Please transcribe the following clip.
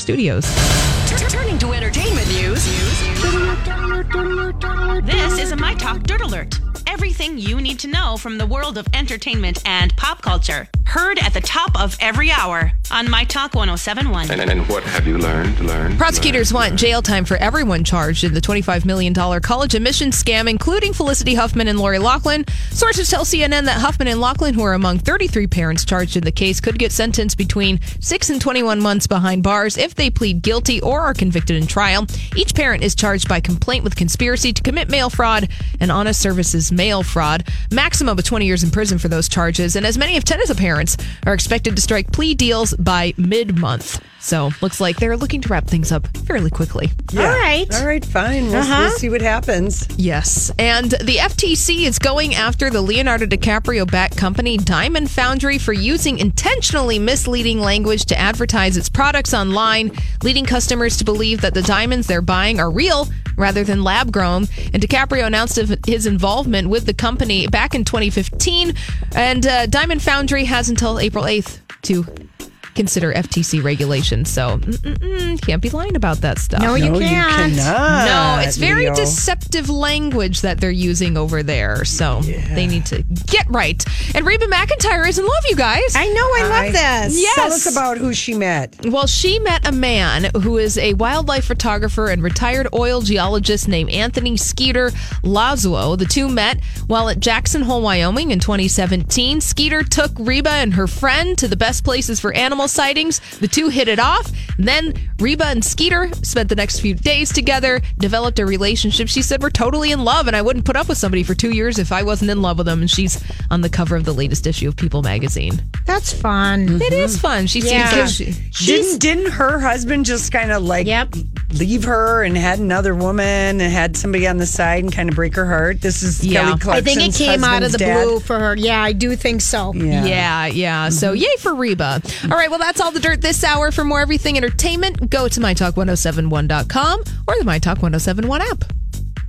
Studios. Turning to entertainment news. This is a My Talk Dirt Alert. Everything you need to know from the world of entertainment and pop culture. Heard at the top of every hour on My Talk 1071. And, and what have you learned? Learned. Prosecutors learned, want jail time for everyone charged in the $25 million college admissions scam, including Felicity Huffman and Lori Laughlin. Sources tell CNN that Huffman and Laughlin, who are among 33 parents charged in the case, could get sentenced between 6 and 21 months behind bars if they plead guilty or are convicted in trial. Each parent is charged by complaint with conspiracy to commit mail fraud and honest services mail fraud. Maximum of 20 years in prison for those charges, and as many of 10 of the parents are expected to strike plea deals by mid month. So looks like they're looking to wrap things up fairly quickly. Yeah. All right. All right, fine. We'll, Uh-huh. we'll see what happens. Yes. And the FTC is going after the Leonardo DiCaprio backed company Diamond Foundry for using intentionally misleading language to advertise its products online, leading customers to believe that the diamonds they're buying are real rather than lab grown. And DiCaprio announced his involvement with the company back in 2015. And uh, Diamond Foundry has until April 8th to consider FTC regulations. So can't be lying about that stuff. No, you no, can't. you cannot. No, it's very Leo. deceptive language that they're using over there. So they need to get right. And Reba McEntire is in love, you guys. I know. I love this. Yeah. Tell us about who she met. Well, she met a man who is a wildlife photographer and retired oil geologist named Anthony Skeeter Lasuzzo. The two met while at Jackson Hole, Wyoming in 2017. Skeeter took Reba and her friend to the best places for animal sightings. The two hit it off. Then Reba and Skeeter spent the next few days together, developed a relationship. She said, We're totally in love, and I wouldn't put up with somebody for two years if I wasn't in love with them. And she's on the cover of the latest issue of People magazine. That's fun. It is mm-hmm. fun. She Yeah. seems like she, Didn't didn't her husband just kind of like Yep. Leave her and had another woman and had somebody on the side and kind of break her heart? This is Yeah. Kelly I think it came out of the dad. blue for her. Yeah, I do think so. Yeah. Yeah, yeah. So mm-hmm. yay for Reba. All right, well, that's all the dirt this hour. For more everything entertainment, go to mytalk1071.com or the MyTalk1071 app.